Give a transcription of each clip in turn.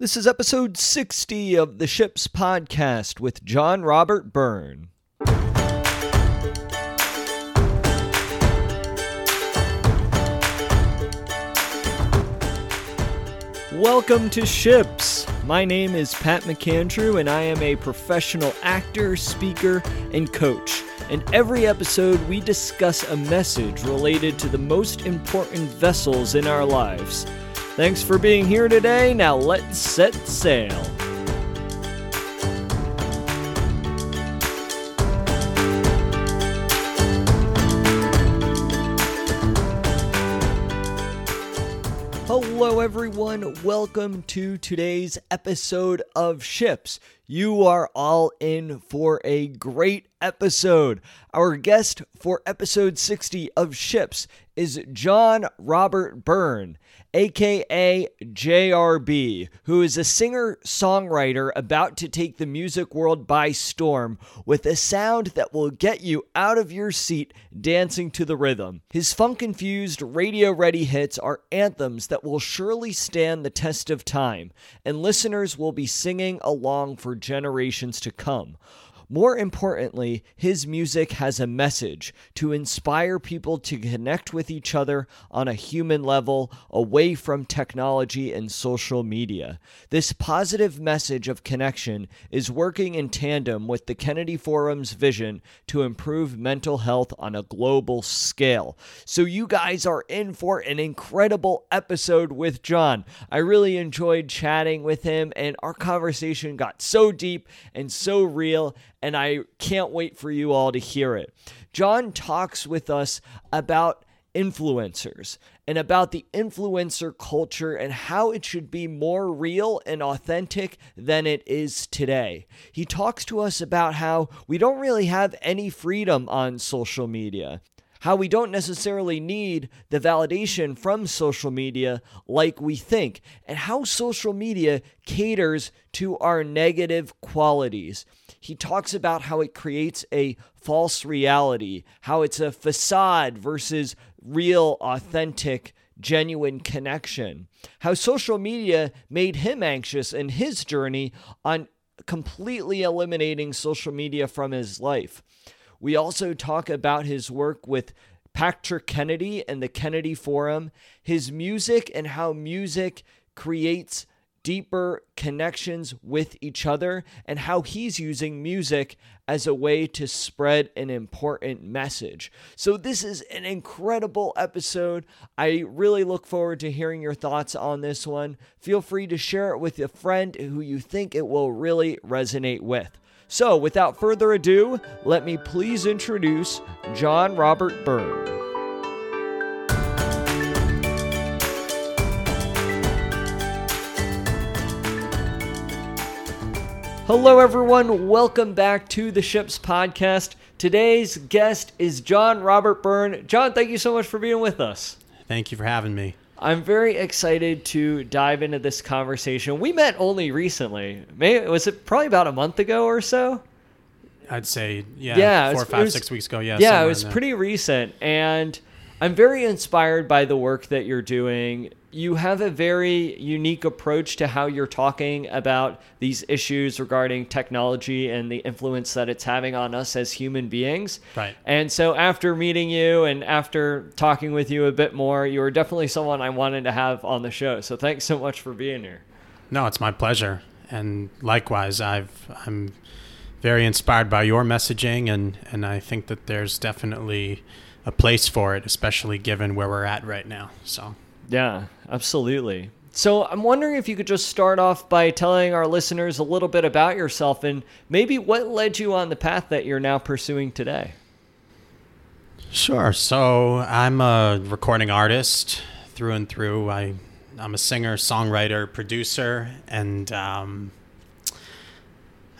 This is episode 60 of the Ships Podcast with John Robert Byrne. Welcome to Ships. My name is Pat McAndrew, and I am a professional actor, speaker, and coach. In every episode, we discuss a message related to the most important vessels in our lives. Thanks for being here today. Now let's set sail. Hello, everyone. Welcome to today's episode of Ships. You are all in for a great episode. Our guest for episode 60 of Ships is John Robert Byrne aka JRB, who is a singer songwriter about to take the music world by storm with a sound that will get you out of your seat dancing to the rhythm. His funk infused, radio ready hits are anthems that will surely stand the test of time, and listeners will be singing along for generations to come. More importantly, his music has a message to inspire people to connect with each other on a human level away from technology and social media. This positive message of connection is working in tandem with the Kennedy Forum's vision to improve mental health on a global scale. So, you guys are in for an incredible episode with John. I really enjoyed chatting with him, and our conversation got so deep and so real and I can't wait for you all to hear it. John talks with us about influencers and about the influencer culture and how it should be more real and authentic than it is today. He talks to us about how we don't really have any freedom on social media how we don't necessarily need the validation from social media like we think, and how social media caters to our negative qualities. He talks about how it creates a false reality, how it's a facade versus real, authentic, genuine connection, how social media made him anxious in his journey on completely eliminating social media from his life. We also talk about his work with Patrick Kennedy and the Kennedy Forum, his music and how music creates deeper connections with each other, and how he's using music as a way to spread an important message. So, this is an incredible episode. I really look forward to hearing your thoughts on this one. Feel free to share it with a friend who you think it will really resonate with. So, without further ado, let me please introduce John Robert Byrne. Hello, everyone. Welcome back to the Ships Podcast. Today's guest is John Robert Byrne. John, thank you so much for being with us. Thank you for having me. I'm very excited to dive into this conversation. We met only recently. Maybe was it probably about a month ago or so? I'd say yeah, yeah four, was, five, was, six weeks ago. Yeah, yeah, it was pretty recent, and I'm very inspired by the work that you're doing. You have a very unique approach to how you're talking about these issues regarding technology and the influence that it's having on us as human beings. Right. And so, after meeting you and after talking with you a bit more, you are definitely someone I wanted to have on the show. So, thanks so much for being here. No, it's my pleasure. And likewise, I've I'm very inspired by your messaging, and, and I think that there's definitely a place for it, especially given where we're at right now. So, yeah, absolutely. So, I'm wondering if you could just start off by telling our listeners a little bit about yourself and maybe what led you on the path that you're now pursuing today. Sure. So, I'm a recording artist through and through. I, I'm a singer, songwriter, producer, and um,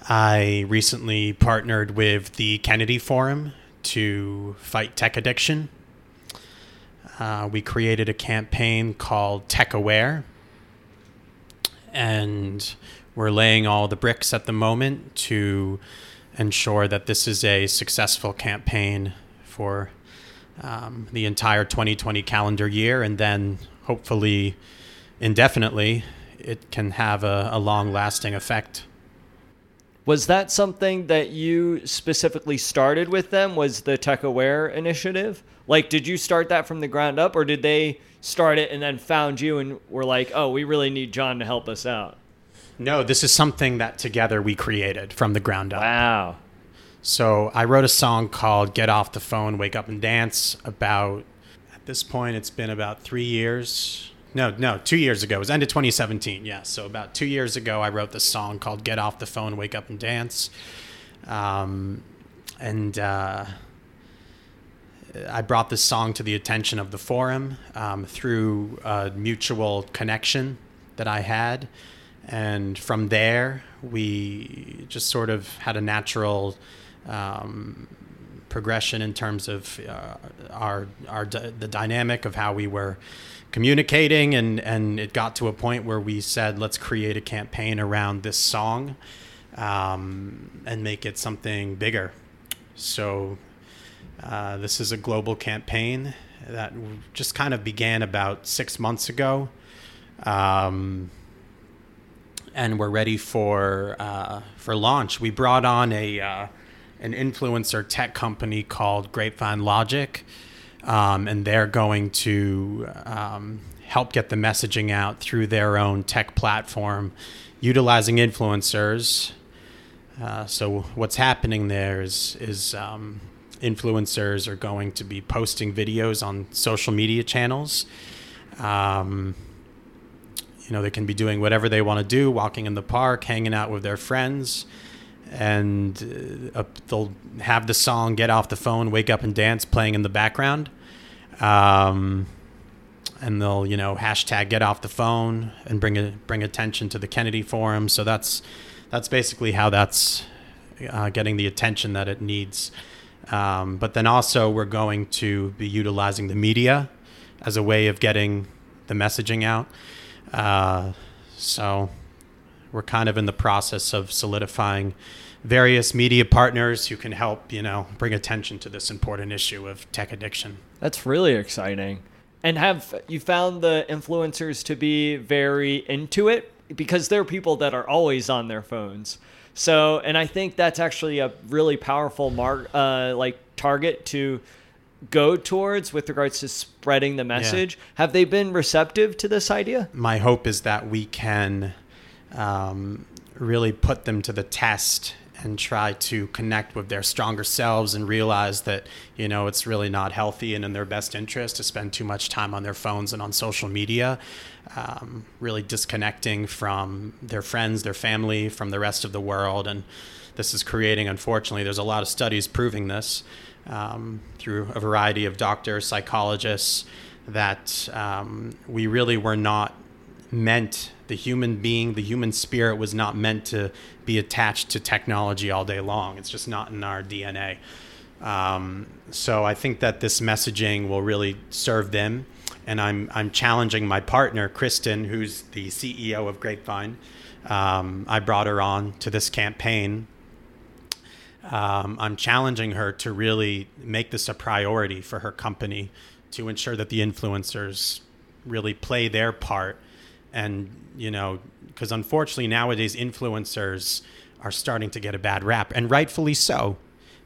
I recently partnered with the Kennedy Forum to fight tech addiction. Uh, we created a campaign called Tech Aware, and we're laying all the bricks at the moment to ensure that this is a successful campaign for um, the entire 2020 calendar year and then hopefully indefinitely it can have a, a long lasting effect. Was that something that you specifically started with them? Was the Tech Aware initiative? Like, did you start that from the ground up, or did they start it and then found you and were like, oh, we really need John to help us out? No, this is something that together we created from the ground up. Wow. So I wrote a song called Get Off the Phone, Wake Up and Dance about, at this point, it's been about three years. No, no, two years ago. It was end of 2017. Yeah. So about two years ago, I wrote this song called Get Off the Phone, Wake Up and Dance. Um, and uh, I brought this song to the attention of the forum um, through a mutual connection that I had. And from there, we just sort of had a natural um, progression in terms of uh, our our the dynamic of how we were communicating and and it got to a point where we said let's create a campaign around this song um, and make it something bigger so uh, this is a global campaign that just kind of began about six months ago um, and we're ready for uh, for launch we brought on a uh, an influencer tech company called Grapevine Logic, um, and they're going to um, help get the messaging out through their own tech platform, utilizing influencers. Uh, so what's happening there is is um, influencers are going to be posting videos on social media channels. Um, you know, they can be doing whatever they want to do, walking in the park, hanging out with their friends and uh, they'll have the song "Get Off the Phone, Wake Up and Dance" playing in the background, um, and they'll you know hashtag Get Off the Phone and bring a, bring attention to the Kennedy Forum. So that's that's basically how that's uh, getting the attention that it needs. Um, but then also we're going to be utilizing the media as a way of getting the messaging out. Uh, so we're kind of in the process of solidifying various media partners who can help, you know, bring attention to this important issue of tech addiction. That's really exciting. And have you found the influencers to be very into it? Because they're people that are always on their phones. So, and I think that's actually a really powerful mark, uh, like target to go towards with regards to spreading the message. Yeah. Have they been receptive to this idea? My hope is that we can um, really put them to the test and try to connect with their stronger selves and realize that you know it's really not healthy and in their best interest to spend too much time on their phones and on social media. Um, really disconnecting from their friends their family from the rest of the world. And this is creating unfortunately there's a lot of studies proving this um, through a variety of doctors psychologists that um, we really were not meant the human being, the human spirit was not meant to be attached to technology all day long. It's just not in our DNA. Um, so I think that this messaging will really serve them. And I'm, I'm challenging my partner, Kristen, who's the CEO of Grapevine. Um, I brought her on to this campaign. Um, I'm challenging her to really make this a priority for her company to ensure that the influencers really play their part and you know because unfortunately nowadays influencers are starting to get a bad rap and rightfully so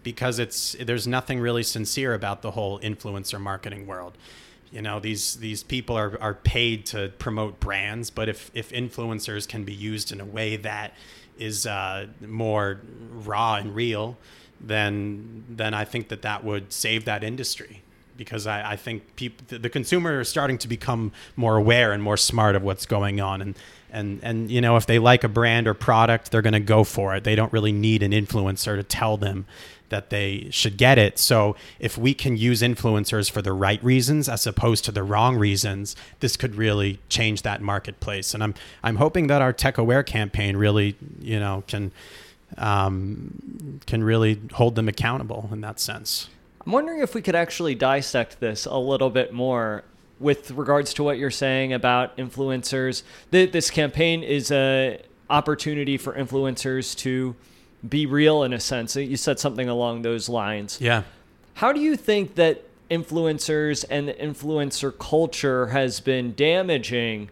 because it's there's nothing really sincere about the whole influencer marketing world. You know these these people are, are paid to promote brands but if if influencers can be used in a way that is uh, more raw and real then then I think that that would save that industry because I, I think people, the consumer is starting to become more aware and more smart of what's going on. And, and, and, you know, if they like a brand or product, they're going to go for it. They don't really need an influencer to tell them that they should get it. So if we can use influencers for the right reasons as opposed to the wrong reasons, this could really change that marketplace. And I'm, I'm hoping that our tech aware campaign really, you know, can, um, can really hold them accountable in that sense. I'm wondering if we could actually dissect this a little bit more with regards to what you're saying about influencers. This campaign is a opportunity for influencers to be real in a sense. You said something along those lines. Yeah. How do you think that influencers and the influencer culture has been damaging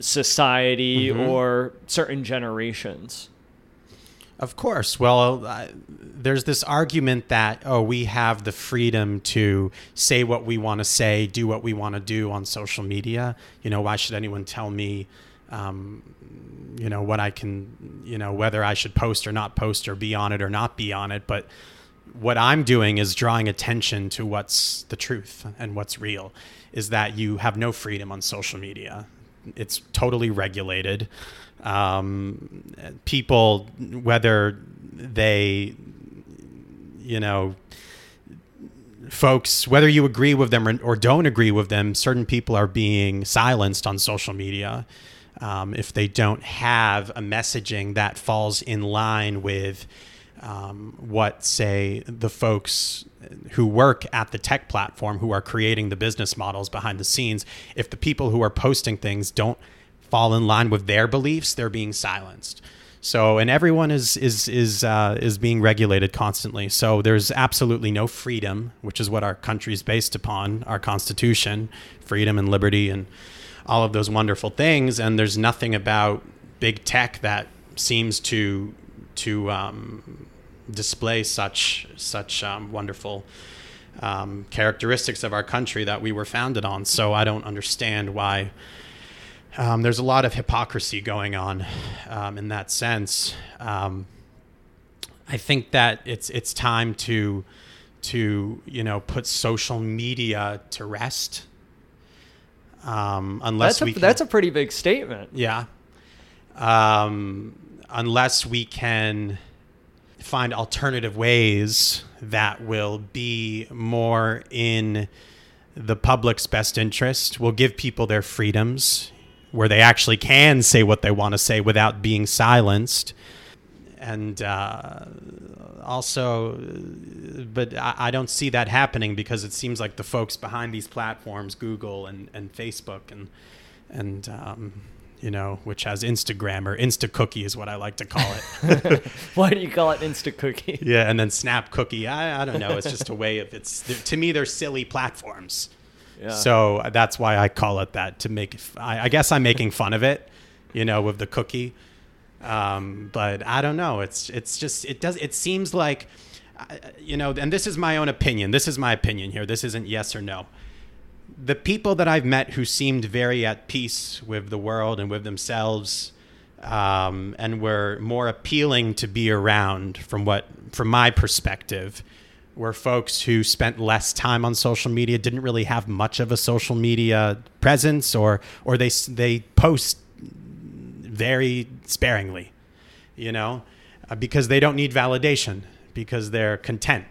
society mm-hmm. or certain generations. Of course. Well, uh, there's this argument that, oh, we have the freedom to say what we want to say, do what we want to do on social media. You know, why should anyone tell me, um, you know, what I can, you know, whether I should post or not post or be on it or not be on it. But what I'm doing is drawing attention to what's the truth and what's real is that you have no freedom on social media. It's totally regulated um, people, whether they, you know, folks, whether you agree with them or, don't agree with them, certain people are being silenced on social media um, if they don't have a messaging that falls in line with um, what, say, the folks who work at the tech platform who are creating the business models behind the scenes, if the people who are posting things don't fall in line with their beliefs, they're being silenced. So, and everyone is is is uh, is being regulated constantly. So there's absolutely no freedom, which is what our country is based upon, our constitution, freedom and liberty, and all of those wonderful things. And there's nothing about big tech that seems to to um, display such such um, wonderful um, characteristics of our country that we were founded on. So I don't understand why um, there's a lot of hypocrisy going on um, in that sense. Um, I think that it's it's time to to you know put social media to rest. Um, unless that's a, we can, that's a pretty big statement. Yeah. Um, unless we can find alternative ways that will be more in the public's best interest, will give people their freedoms where they actually can say what they want to say without being silenced. And uh, also, but I, I, don't see that happening because it seems like the folks behind these platforms, Google and, and Facebook and and um, you know, which has Instagram or Insta Cookie is what I like to call it. Why do you call it Insta Cookie? Yeah, and then Snap Cookie. I, I don't know. It's just a way of it's to me they're silly platforms. So that's why I call it that to make. I, guess I'm making fun of it, you know, with the cookie. Um, but I don't know. It's it's just it does. It seems like, uh, you know, and this is my own opinion. This is my opinion here. This isn't yes or no. The people that I've met who seemed very at peace with the world and with themselves, um, and were more appealing to be around from what, from my perspective, were folks who spent less time on social media, didn't really have much of a social media presence, or or they they post very sparingly, you know, uh, because they don't need validation because they're content.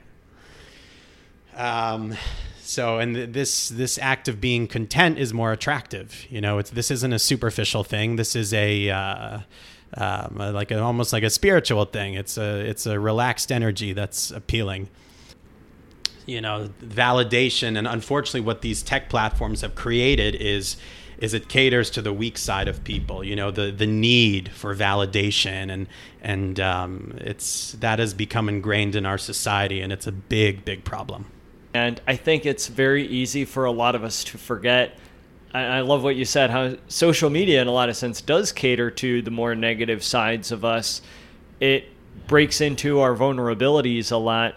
Um, so, and th- this this act of being content is more attractive. You know, it's this isn't a superficial thing. This is a uh, um, like a, almost like a spiritual thing. It's a it's a relaxed energy that's appealing you know validation. And unfortunately what these tech platforms have created is is it caters to the weak side of people you know the the need for validation. And and um, it's that has become ingrained in our society and it's a big big problem. And i think it's very easy for a lot of us to forget. I love what you said, how social media, in a lot of sense, does cater to the more negative sides of us. It breaks into our vulnerabilities a lot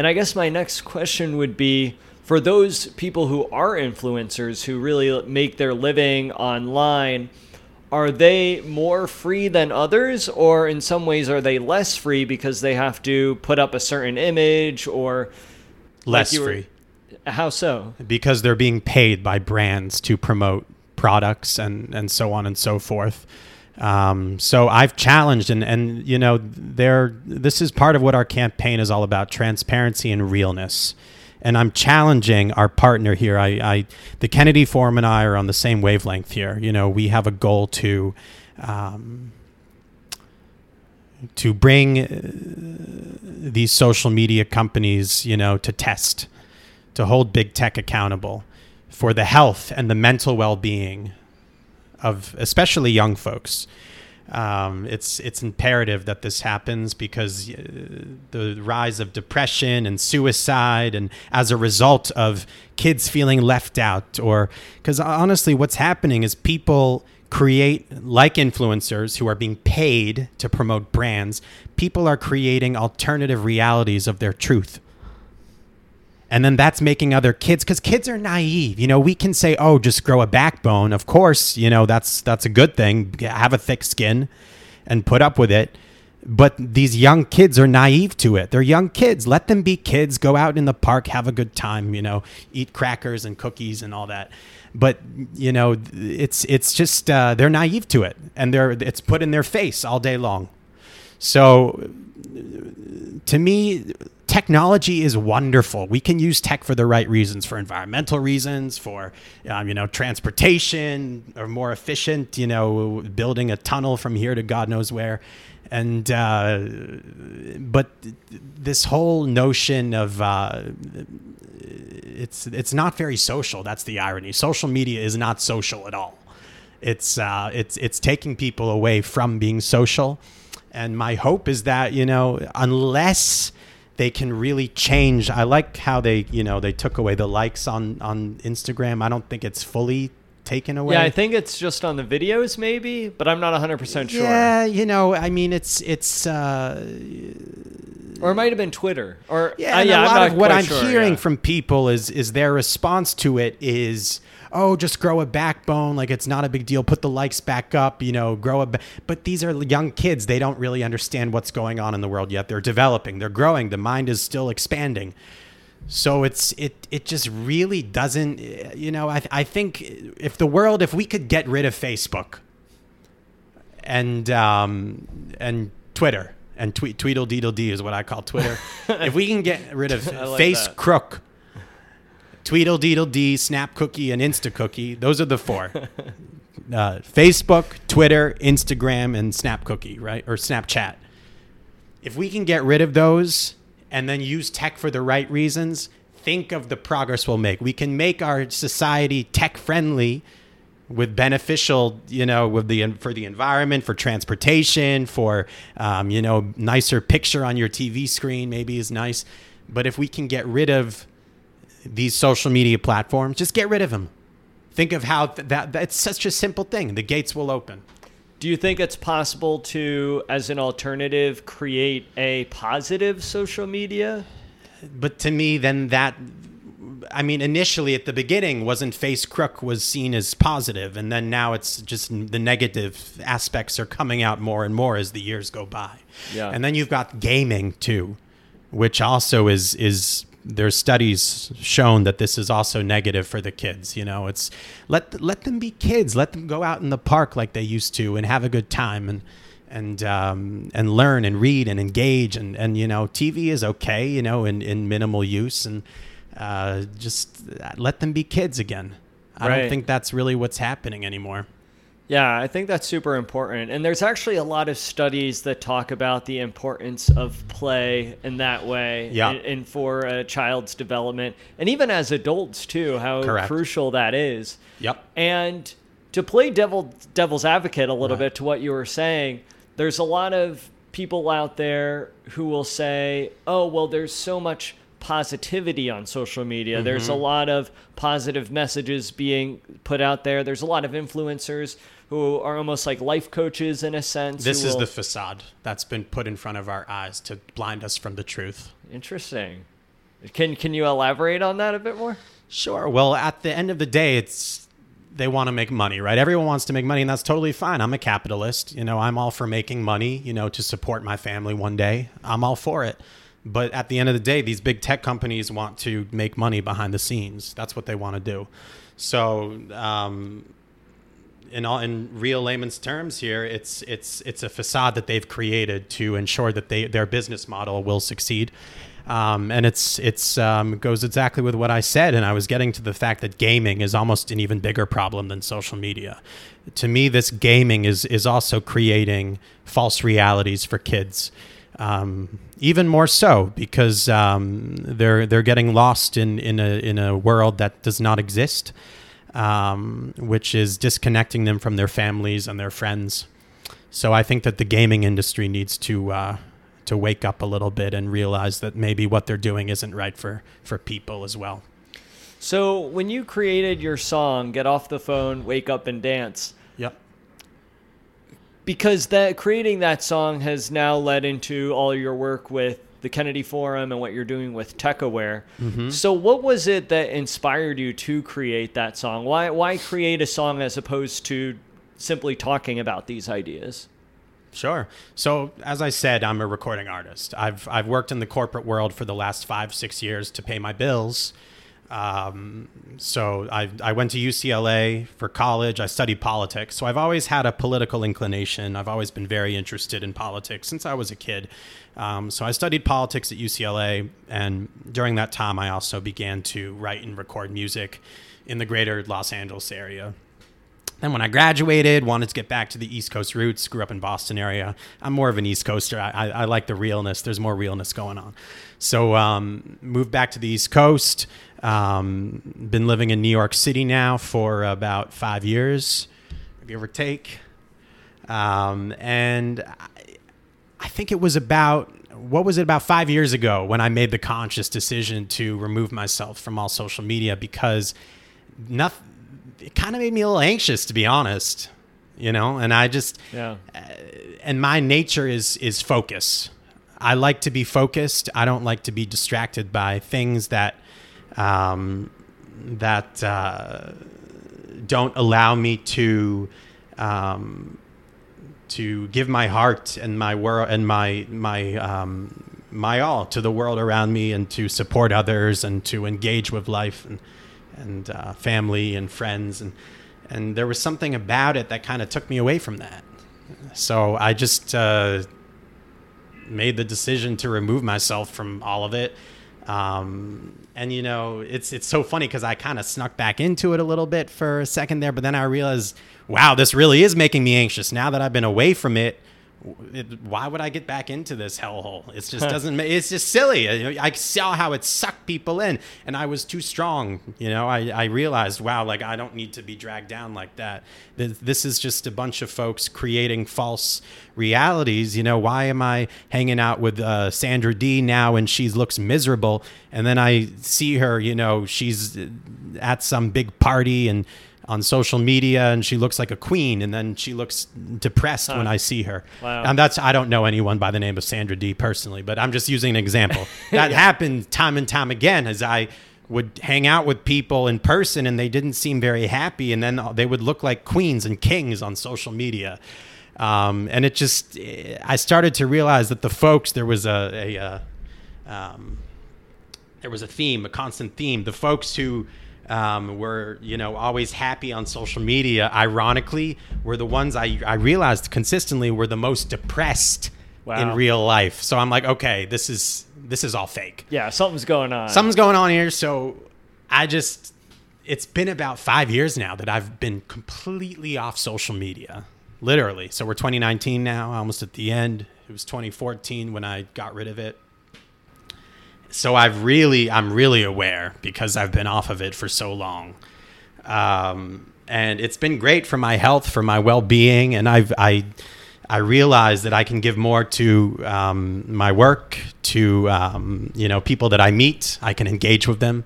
and I guess my next question would be for those people who are influencers who really make their living online, are they more free than others, or in some ways are they less free because they have to put up a certain image or less like free? How so? Because they're being paid by brands to promote products and, and so on and so forth. Um, so I've challenged and, and you know there this is part of what our campaign is all about transparency and realness. And I'm challenging our partner here. I, I the Kennedy Forum and I are on the same wavelength here. You know we have a goal to um, to bring uh, these social media companies you know to test to hold big tech accountable for the health and the mental well-being of especially young folks. Um, it's it's imperative that this happens because uh, the rise of depression and suicide, and as a result of kids feeling left out, or because honestly, what's happening is people create like influencers who are being paid to promote brands people are creating alternative realities of their truth and then that's making other kids because kids are naive you know? We can say oh just grow a backbone. Of course you know that's that's a good thing. Have a thick skin and put up with it. But these young kids are naive to it. They're young kids. Let them be kids. Go out in the park. Have a good time you know? Eat crackers and cookies and all that. But you know it's it's just uh, they're naive to it. And they're it's put in their face all day long. So to me technology is wonderful. We can use tech for the right reasons, for environmental reasons, for um, you know transportation, or more efficient. You know, building a tunnel from here to God knows where, and uh, but this whole notion of uh, it's it's not very social. That's the irony. Social media is not social at all. It's uh, it's it's taking people away from being social, and my hope is that you know unless they can really change. I like how they, you know, they took away the likes on on Instagram. I don't think it's fully taken away. Yeah, I think it's just on the videos maybe, but I'm not 100% sure. Yeah, you know, I mean it's it's uh or it might have been Twitter. Or yeah, uh, yeah a lot of what I'm sure, hearing yeah. from people is is their response to it is oh, just grow a backbone. Like it's not a big deal. Put the likes back up, you know, grow a. Ba-. But these are young kids. They don't really understand what's going on in the world yet. They're developing, they're growing. The mind is still expanding. So it's it it just really doesn't you know I I think if the world if we could get rid of Facebook and um and Twitter and tweet tweedle deedle d is what I call Twitter if we can get rid of like face that. crook Tweedledee, Snap Cookie, and Insta Cookie. Those are the four. Uh, Facebook, Twitter, Instagram, and Snap Cookie, right? Or Snapchat. If we can get rid of those and then use tech for the right reasons, think of the progress we'll make. We can make our society tech friendly with beneficial, you know, with the for the environment, for transportation, for um, you know, nicer picture on your TV screen maybe is nice. But if we can get rid of these social media platforms, just get rid of them. Think of how th- that that's such a simple thing. The gates will open. Do you think it's possible to, as an alternative, create a positive social media? But to me, then that, I mean, initially at the beginning, wasn't Face Crook was seen as positive, and then now it's just the negative aspects are coming out more and more as the years go by. Yeah. And then you've got gaming too, which also is is there's studies shown that this is also negative for the kids. You know, it's let let them be kids. Let them go out in the park like they used to and have a good time and and um, and learn and read and engage and and you know TV is okay. You know, in in minimal use and uh, just let them be kids again. I Right. don't think that's really what's happening anymore. Yeah, I think that's super important. And there's actually a lot of studies that talk about the importance of play in that way Yeah. and, and for a child's development. And even as adults, too, how Correct. crucial that is. Yep. And to play devil devil's advocate a little Right. bit to what you were saying, there's a lot of people out there who will say, "Oh, well, there's so much positivity on social media. There's Mm-hmm. a lot of positive messages being put out there. There's a lot of influencers who are almost like life coaches in a sense. This is will- the facade that's been put in front of our eyes to blind us from the truth. interesting. Can can you elaborate on that a bit more? Sure. Well, at the end of the day, it's they want to make money, right? Everyone wants to make money, and that's totally fine. I'm a capitalist. You know, I'm all for making money, you know, to support my family one day. I'm all for it. But at the end of the day, these big tech companies want to make money behind the scenes. That's what they want to do. So, um, in all in real layman's terms here, it's it's it's a facade that they've created to ensure that they their business model will succeed. Um, and it's it's um, goes exactly with what I said, and I was getting to the fact that gaming is almost an even bigger problem than social media. To me, this gaming is is also creating false realities for kids, um, even more so because um, they're they're getting lost in in a in a world that does not exist um, which is disconnecting them from their families and their friends. So I think that the gaming industry needs to uh, to wake up a little bit and realize that maybe what they're doing isn't right for for people as well. So when you created your song "Get Off the Phone, Wake Up and Dance," Yep. because that creating that song has now led into all your work with the Kennedy Forum and what you're doing with TechAware. Mm-hmm. So, what was it that inspired you to create that song? Why why create a song as opposed to simply talking about these ideas? Sure. So, as I said, I'm a recording artist. I've I've worked in the corporate world for the last five six years to pay my bills. Um, so I, I went to UCLA for college. I studied politics. So I've always had a political inclination. I've always been very interested in politics since I was a kid. Um, so I studied politics at UCLA, and during that time, I also began to write and record music in the greater Los Angeles area. Then when I graduated, wanted to get back to the East Coast roots. Grew up in Boston area. I'm more of an East Coaster. I, I, I like the realness. There's more realness going on. So um, moved back to the East Coast. Um, been living in New York City now for about five years, give or take. Um, and I, think it was about what was it about five years ago when I made the conscious decision to remove myself from all social media because nothing. It kind of made me a little anxious, to be honest. You know, and I just Yeah. and my nature is is focus. I like to be focused. I don't like to be distracted by things that um, that uh, don't allow me to um, to give my heart and my world and my my um, my all to the world around me and to support others and to engage with life and and uh, family and friends and and there was something about it that kind of took me away from that. So I just uh, made the decision to remove myself from all of it. Um, and you know, it's it's so funny because I kind of snuck back into it a little bit for a second there, but then I realized, wow, this really is making me anxious. Now that I've been away from it, it, why would I get back into this hellhole? It just doesn't. ma- It's just silly. I I saw how it sucked people in, and I was too strong. You know, I, I realized, wow, like I don't need to be dragged down like that. This is just a bunch of folks creating false realities. You know, why am I hanging out with uh, Sandra D now and she looks miserable, and then I see her, you know, she's at some big party and on social media and she looks like a queen and then she looks depressed when I see her. Wow. And that's I don't know anyone by the name of Sandra D personally, but I'm just using an example. That happened time and time again as I would hang out with people in person and they didn't seem very happy and then they would look like queens and kings on social media. Um, and it just I started to realize that the folks there was a, a, uh um, there was a theme, a constant theme. The folks who um, were, you know, always happy on social media, ironically, were the ones I, I realized consistently were the most depressed Wow. in real life. So I'm like, okay, this is this is all fake. Yeah, something's going on. Something's going on here. So I just, it's been about five years now that I've been completely off social media, literally. So we're 2019 now, almost at the end. It was 2014 when I got rid of it so I've really, I'm really aware because I've been off of it for so long. Um, and it's been great for my health, for my well-being, and I've, I, I realize that I can give more to um, my work, to um, you know people that I meet. I can engage with them.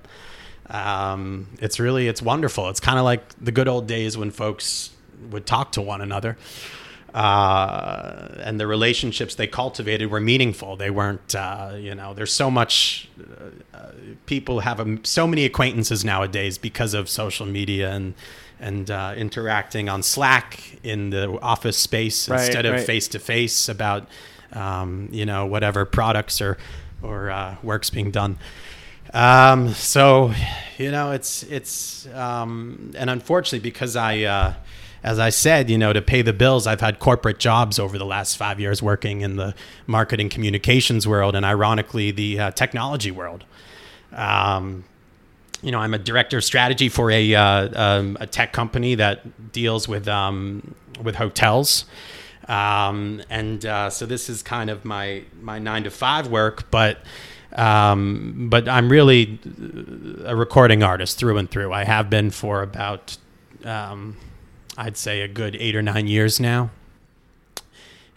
Um, it's really, it's wonderful. It's kind of like the good old days when folks would talk to one another uh, and the relationships they cultivated were meaningful. They weren't, uh, you know, there's so much, uh, people have um so many acquaintances nowadays because of social media and, and uh, interacting on Slack in the office space Right, instead of face to face about, um, you know, whatever products or, or uh, works being done. Um, so, you know, it's it's um, and unfortunately because I, uh, as I said, you know, to pay the bills, I've had corporate jobs over the last five years working in the marketing communications world and ironically the uh, technology world. Um, you know, I'm a director of strategy for a uh, um, a tech company that deals with um, with hotels. Um, and uh, so this is kind of my my nine to five work, but um, but I'm really a recording artist through and through. I have been for about um, I'd say a good eight or nine years now,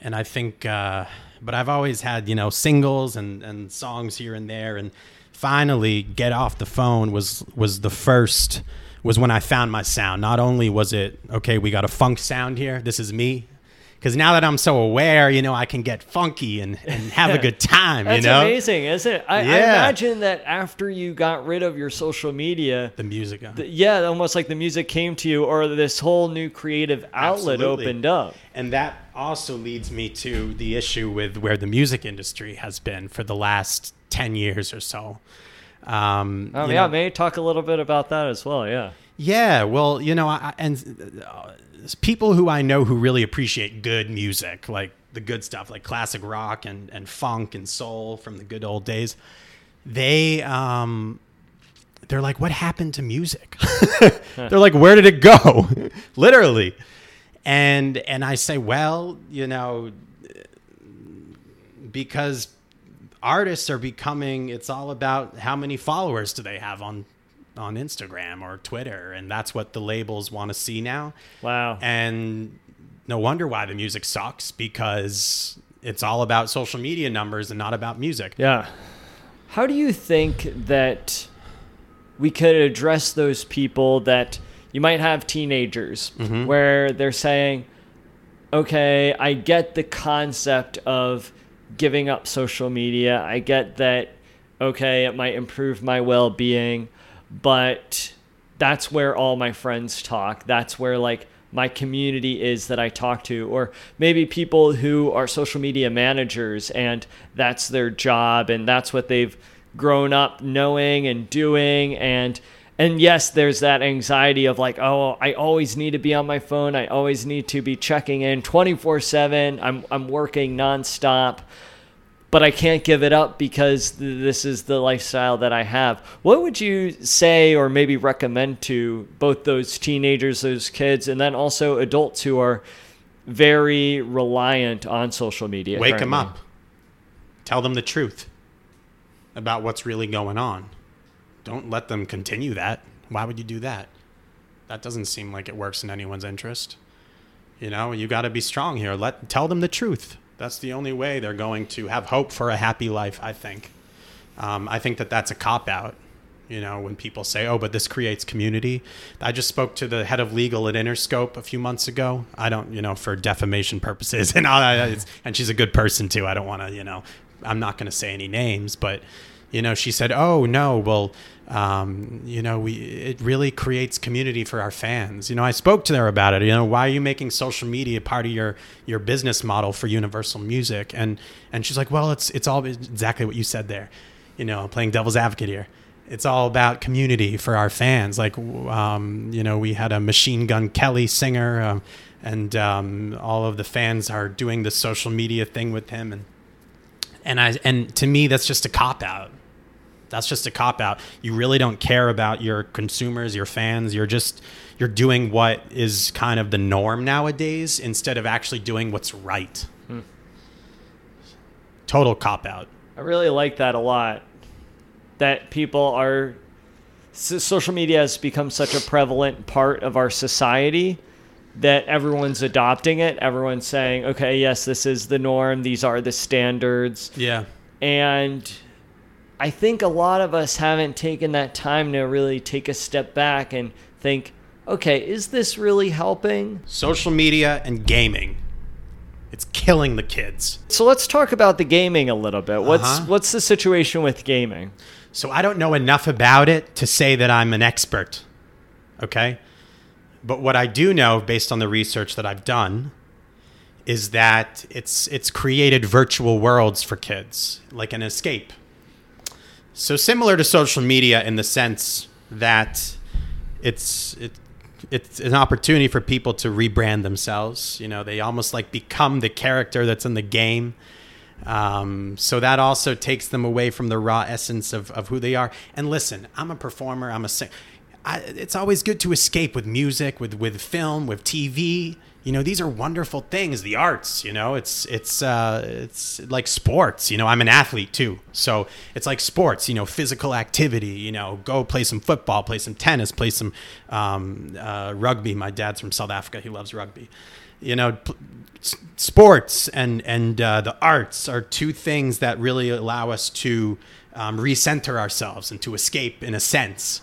and I think. Uh, but I've always had you know singles and, and songs here and there, and finally, "Get Off the Phone" was was the first was when I found my sound. Not only was it okay, we got a funk sound here. This is me because now that I'm so aware, you know, I can get funky and, and have a good time. That's you know, amazing, isn't it? I, I imagine that after you got rid of your social media, the music. uh, th- yeah, almost like the music came to you, or this whole new creative outlet Absolutely. opened up. And that also leads me to the issue with where the music industry has been for the last 10 years or so. Um, Oh yeah, know- maybe talk a little bit about that as well. Yeah. Yeah, well, you know, I, and uh, people who I know who really appreciate good music, like the good stuff, like classic rock and, and funk and soul from the good old days, they um, they're like, "What happened to music?" they're like, "Where did it go?" Literally, and and I say, well, you know, because artists are becoming it's all about how many followers do they have on on Instagram or Twitter and that's what the labels want to see now Wow. and no wonder why the music sucks because it's all about social media numbers and not about music Yeah. How do you think that we could address those people that you might have teenagers mm-hmm. where they're saying, okay, I get the concept of giving up social media. I get that, okay, it might improve my well being, but that's where all my friends talk. That's where, like, my community is that I talk to, or maybe people who are social media managers and that's their job and that's what they've grown up knowing and doing and and yes there's that anxiety of like oh I always need to be on my phone I always need to be checking in 24/7 I'm I'm working nonstop but I can't give it up because th- this is the lifestyle that I have. What would you say or maybe recommend to both those teenagers, those kids, and then also adults who are very reliant on social media? wake them up. Tell them the truth about what's really going on. Don't let them continue that. Why would you do that? That doesn't seem like it works in anyone's interest. You know you got to be strong here. Let tell them the truth that's the only way they're going to have hope for a happy life i think. Um, i think that that's a cop out you know when people say oh but this creates community. I just spoke to the head of legal at interscope a few months ago. I don't you know for defamation purposes and it's, and she's a good person too. I don't want to you know i'm not going to say any names but you know she said oh no well um, you know we it really creates community for our fans. You know i spoke to her about it you know why are you making social media part of your your business model for universal music? And and she's like well it's it's all exactly what you said there you know playing devil's advocate here. It's all about community for our fans. Like um, you know we had a machine gun kelly singer um, and um, all of the fans are doing the social media thing with him and and I and to me that's just a cop out. That's just a cop out. You really don't care about your consumers, your fans. You're just you're doing what is kind of the norm nowadays instead of actually doing what's right. Hmm. Total cop out. I really like that a lot. That people are. Social media has become such a prevalent part of our society that everyone's adopting it. Everyone's saying, okay, yes, this is the norm. These are the standards. Yeah. And I think a lot of us haven't taken that time to really take a step back and think, okay, is this really helping? Social media and gaming. It's killing the kids. So let's talk about the gaming a little bit. What's Uh-huh. what's the situation with gaming? So I don't know enough about it to say that I'm an expert. Okay? But what I do know based on the research that I've done is that it's it's created virtual worlds for kids, like an escape. So similar to social media in the sense that it's it, it's an opportunity for people to rebrand themselves. You know, they almost like become the character that's in the game. Um, so that also takes them away from the raw essence of, of who they are. And listen, I'm a performer. I'm a singer. It's always good to escape with music, with with film, with TV. You know, these are wonderful things. The arts. You know, it's it's uh, it's like sports. You know, I'm an athlete too, so it's like sports. You know, physical activity. You know, go play some football, play some tennis, play some um, uh, rugby. My dad's from South Africa. He loves rugby you know p- sports and and uh, the arts are two things that really allow us to um, recenter ourselves and to escape in a sense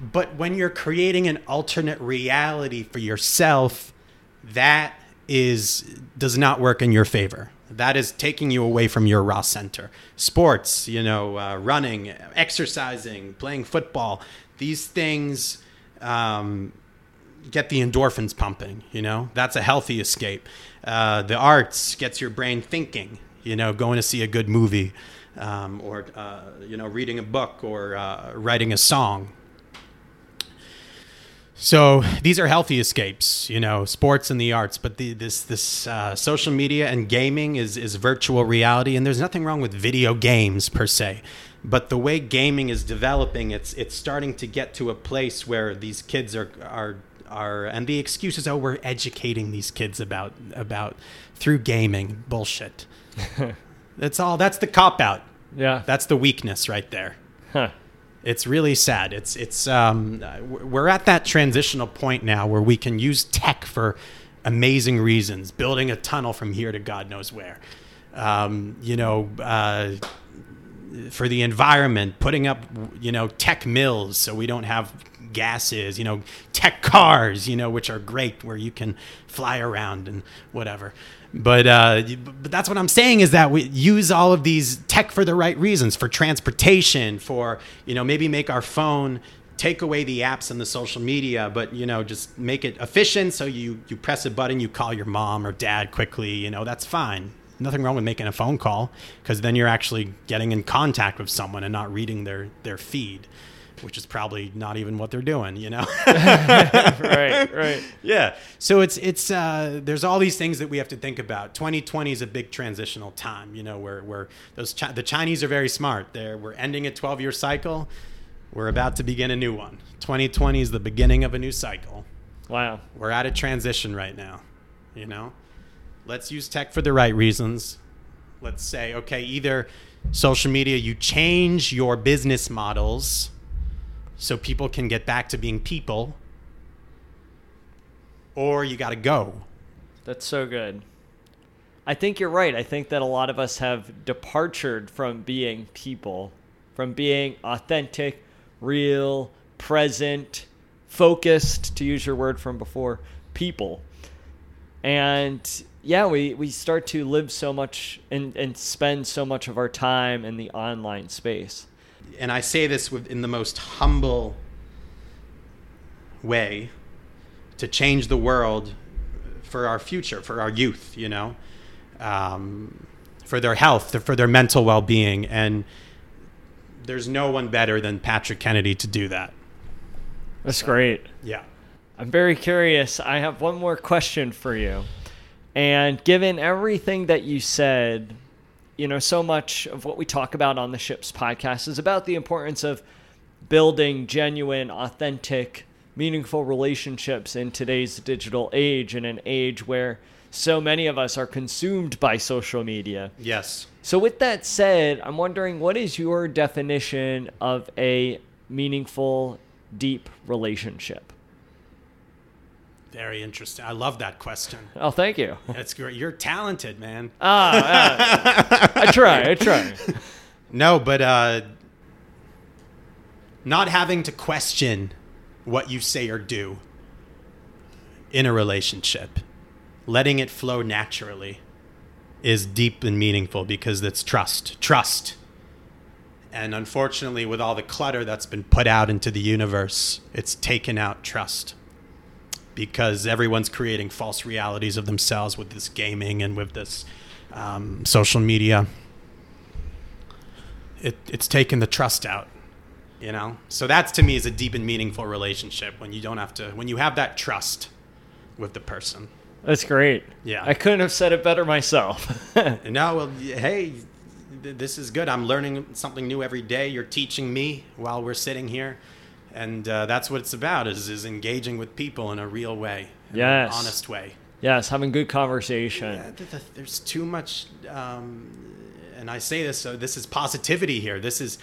but when you're creating an alternate reality for yourself that is does not work in your favor. That is taking you away from your raw center. Sports, you know, uh, running, exercising, playing football, these things um, get the endorphins pumping. You know, that's a healthy escape. Uh, the arts gets your brain thinking. You know, going to see a good movie, um, or uh, you know, reading a book or uh, writing a song. So these are healthy escapes, you know, sports and the arts. But the, this this uh, social media and gaming is is virtual reality, and there's nothing wrong with video games per se. But the way gaming is developing, it's it's starting to get to a place where these kids are are are and the excuses oh we're educating these kids about about through gaming bullshit. that's all. That's the cop out. Yeah. That's the weakness right there. Huh. It's really sad. It's it's um, we're at that transitional point now where we can use tech for amazing reasons, building a tunnel from here to God knows where. Um, you know, uh, for the environment, putting up you know tech mills so we don't have gases. You know, tech cars. You know, which are great where you can fly around and whatever. But uh, but that's what I'm saying is that we use all of these tech for the right reasons for transportation, for you know maybe make our phone take away the apps and the social media, but you know just make it efficient. So you you press a button, you call your mom or dad quickly. You know that's fine. Nothing wrong with making a phone call because then you're actually getting in contact with someone and not reading their their feed which is probably not even what they're doing, you know. right, right. Yeah. So it's it's uh, there's all these things that we have to think about. 2020 is a big transitional time, you know, where where those Chi- the Chinese are very smart. They're we're ending a 12 year cycle. We're about to begin a new one. 2020 is the beginning of a new cycle. Wow. We're at a transition right now, you know. Let's use tech for the right reasons. Let's say, okay, either social media, you change your business models so people can get back to being people, or you got to go. That's so good. I think you're right. I think that a lot of us have departured from being people, from being authentic, real, present, focused, to use your word from before, people. And yeah, we, we start to live so much and, and spend so much of our time in the online space. And I say this with, in the most humble way to change the world for our future, for our youth, you know, um, for their health, for their mental well being. And there's no one better than Patrick Kennedy to do that. That's so, great. Yeah. I'm very curious. I have one more question for you. And given everything that you said, you know, so much of what we talk about on the Ships podcast is about the importance of building genuine, authentic, meaningful relationships in today's digital age, in an age where so many of us are consumed by social media. Yes. So, with that said, I'm wondering what is your definition of a meaningful, deep relationship? Very interesting. I love that question. Oh, thank you. That's great. You're talented, man. Ah, I try. I try. No, but uh, not having to question what you say or do in a relationship, letting it flow naturally, is deep and meaningful because it's trust. Trust. And unfortunately, with all the clutter that's been put out into the universe, it's taken out trust because everyone's creating false realities of themselves with this gaming and with this um, social media. It, it's taken the trust out, you know. So that's to me is a deep and meaningful relationship when you don't have to when you have that trust with the person. That's great. Yeah, I couldn't have said it better myself. no, well, hey, this is good. I'm learning something new every day. You're teaching me while we're sitting here and uh, that's what it's about is is engaging with people in a real way yes honest way yes having good conversation yeah, there's too much um, and i say this so this is positivity here this is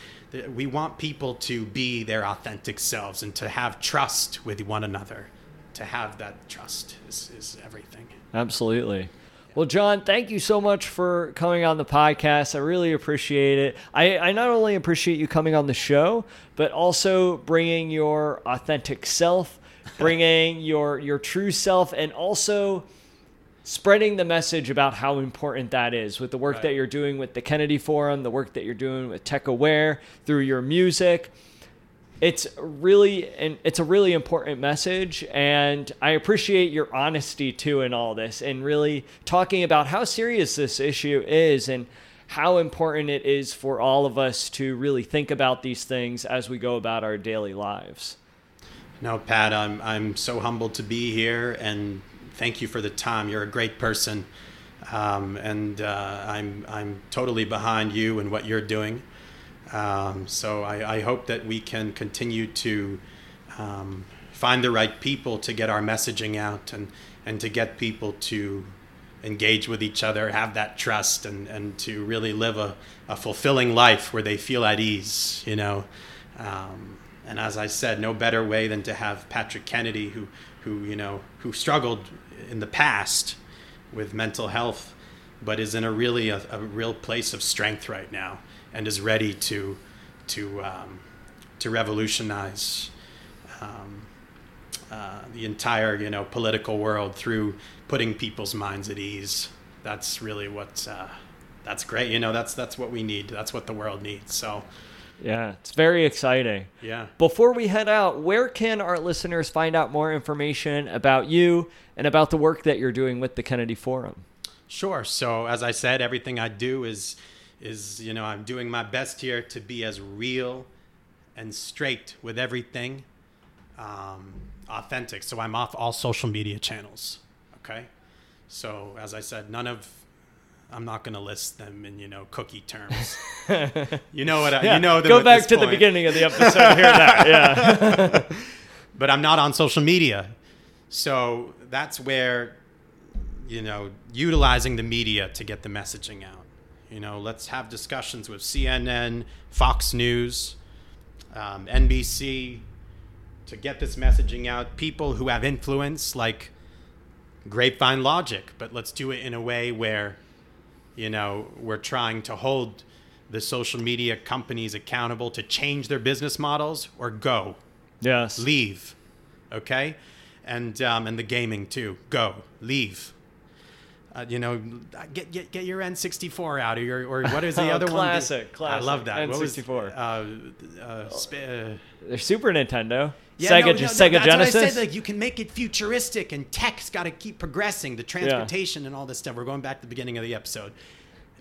we want people to be their authentic selves and to have trust with one another to have that trust is, is everything absolutely well, John, thank you so much for coming on the podcast. I really appreciate it. I, I not only appreciate you coming on the show, but also bringing your authentic self, bringing your your true self, and also spreading the message about how important that is with the work Right. that you're doing with the Kennedy Forum, the work that you're doing with Tech Aware through your music. It's really and it's a really important message and I appreciate your honesty too in all this and really talking about how serious this issue is and how important it is for all of us to really think about these things as we go about our daily lives. No, Pat, I'm I'm so humbled to be here, and thank you for the time. You're a great person, um, and uh, I'm I'm totally behind you and what you're doing. Um, so I, I hope that we can continue to um, find the right people to get our messaging out and and to get people to engage with each other, have that trust, and, and to really live a, a fulfilling life where they feel at ease, you know. Um, and as I said, no better way than to have Patrick Kennedy, who, who you know, who struggled in the past with mental health, but is in a really a, a real place of strength right now, and is ready to to um, to revolutionize um, uh, the entire you know political world through putting people's minds at ease. That's really what uh, that's great. You know, that's that's what we need. That's what the world needs. So Yeah, it's very exciting. yeah. Before we head out, where can our listeners find out more information about you and about the work that you're doing with the Kennedy Forum? Sure. So as I said, everything I do is is you know I'm doing my best here to be as real and straight with everything, um, authentic. So I'm off all social media channels. Okay. So as I said, none of I'm not going to list them in you know cookie terms. you know what? I, you know Go back to the beginning of the episode. Hear that? Yeah. but I'm not on social media. So that's where, you know, utilizing the media to get the messaging out. You know, let's have discussions with CNN, Fox News, um, NBC to get this messaging out. People who have influence, like Grapevine Logic, but let's do it in a way where, you know, we're trying to hold the social media companies accountable to change their business models or go yes. leave okay and um, and the gaming too go leave uh, you know get, get get your n64 out of your or what is the other classic, one classic, classic. i love that What was- N64. uh, uh, sp- uh, Super Nintendo. Yeah, Sega, no, no, no, Sega that's Genesis. What I said. Like you can make it futuristic, and tech's got to keep progressing. The transportation and all this stuff. We're going back to the beginning of the episode,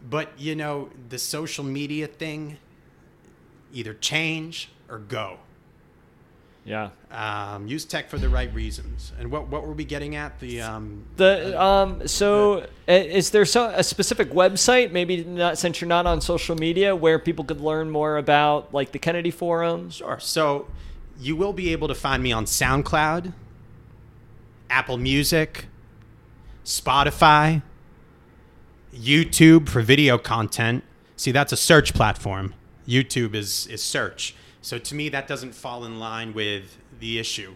but you know the social media thing. Either change or go. yeah. Um, use tech for the right reasons. And what what were we getting at? The um, The um. So, i- is there so, a specific website, maybe not since you're not on social media, where people could learn more about like the Kennedy Forum? Sure. So you will be able to find me on SoundCloud, Apple Music, Spotify, YouTube for video content. See, that's a search platform. YouTube is is search. So to me that doesn't fall in line with the issue.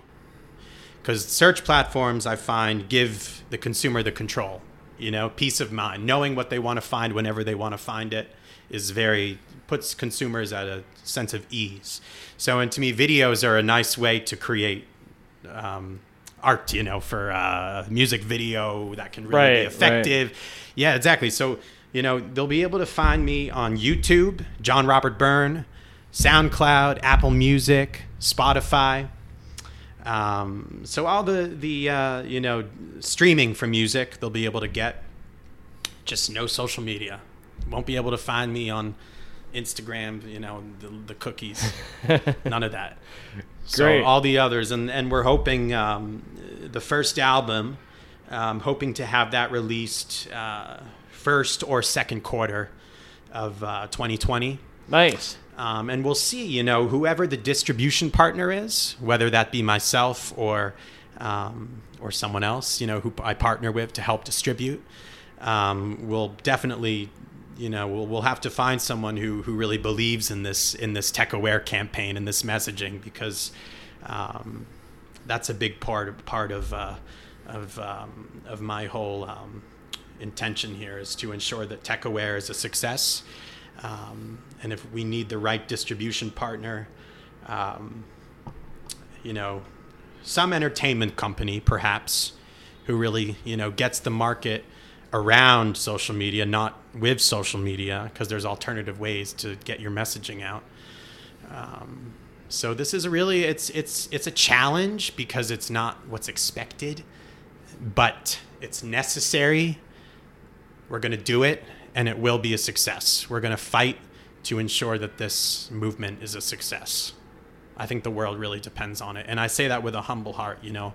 Cuz search platforms I find give the consumer the control, you know, peace of mind, knowing what they want to find whenever they want to find it is very puts consumers at a sense of ease. So, and to me, videos are a nice way to create um, art. You know, for uh, music video that can really Right, be right. effective. Yeah, exactly. So, you know, they'll be able to find me on YouTube, John Robert Byrne, SoundCloud, Apple Music, Spotify. Um, so all the the uh, you know streaming for music they'll be able to get. Just no social media. Won't be able to find me on Instagram. You know the, the cookies. None of that. Great. So all the others, and and we're hoping um, the first album, um, hoping to have that released uh, first or second quarter of uh, 2020. Nice. Um, and we'll see, you know, whoever the distribution partner is, whether that be myself or um, or someone else, you know, who I partner with to help distribute, um, we'll definitely, you know, we'll, we'll have to find someone who, who really believes in this in this tech aware campaign and this messaging because um, that's a big part part of uh, of um, of my whole um, intention here is to ensure that tech aware is a success. Um, and if we need the right distribution partner, um, you know, some entertainment company perhaps who really, you know, gets the market around social media, not with social media, because there's alternative ways to get your messaging out. Um, so this is a really it's it's it's a challenge because it's not what's expected, but it's necessary. We're going to do it, and it will be a success. We're going to fight to ensure that this movement is a success. I think the world really depends on it, and I say that with a humble heart. You know,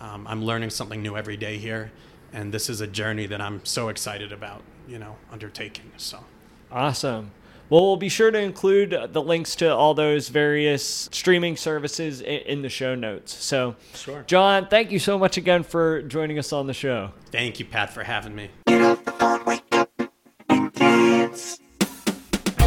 um, I'm learning something new every day here, and this is a journey that I'm so excited about. You know, undertaking. So awesome. Well, we'll be sure to include the links to all those various streaming services in the show notes. So, sure. John, thank you so much again for joining us on the show. Thank you, Pat, for having me. Phone,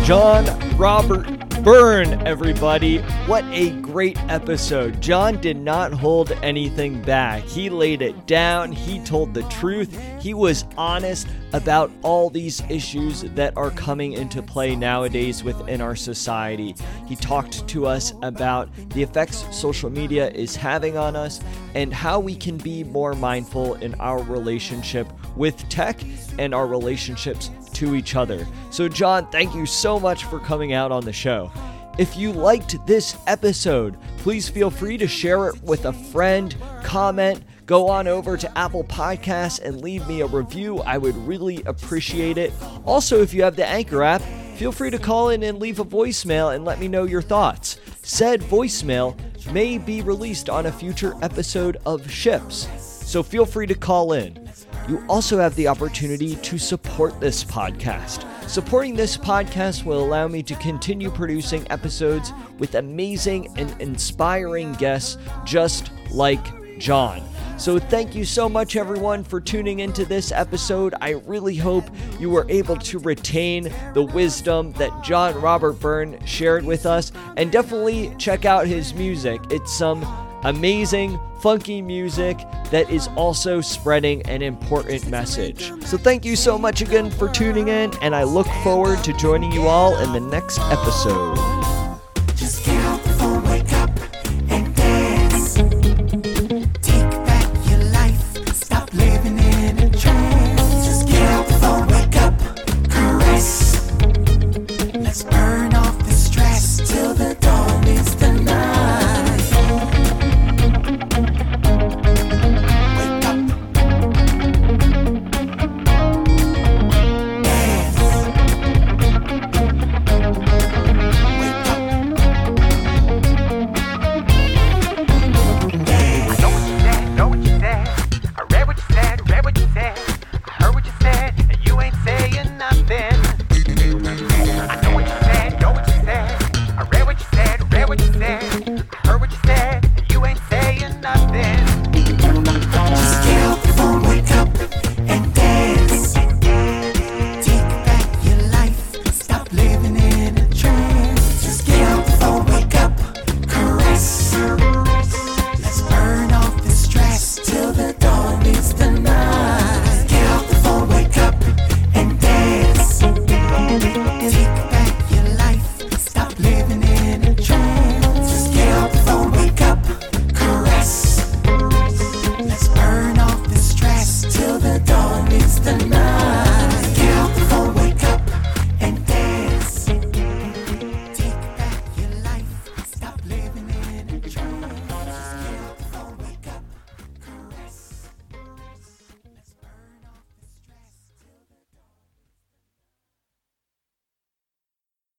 John Robert Byrne, everybody. What a great episode. John did not hold anything back. He laid it down, he told the truth, he was honest about all these issues that are coming into play nowadays within our society. He talked to us about the effects social media is having on us and how we can be more mindful in our relationship with tech and our relationships to each other. So, John, thank you so much for coming out on the show. If you liked this episode, please feel free to share it with a friend, comment, go on over to Apple Podcasts and leave me a review. I would really appreciate it. Also, if you have the Anchor app, feel free to call in and leave a voicemail and let me know your thoughts. Said voicemail may be released on a future episode of Ships, so feel free to call in. You also have the opportunity to support this podcast. Supporting this podcast will allow me to continue producing episodes with amazing and inspiring guests just like John. So, thank you so much, everyone, for tuning into this episode. I really hope you were able to retain the wisdom that John Robert Byrne shared with us. And definitely check out his music. It's some amazing, funky music that is also spreading an important message. So, thank you so much again for tuning in, and I look forward to joining you all in the next episode.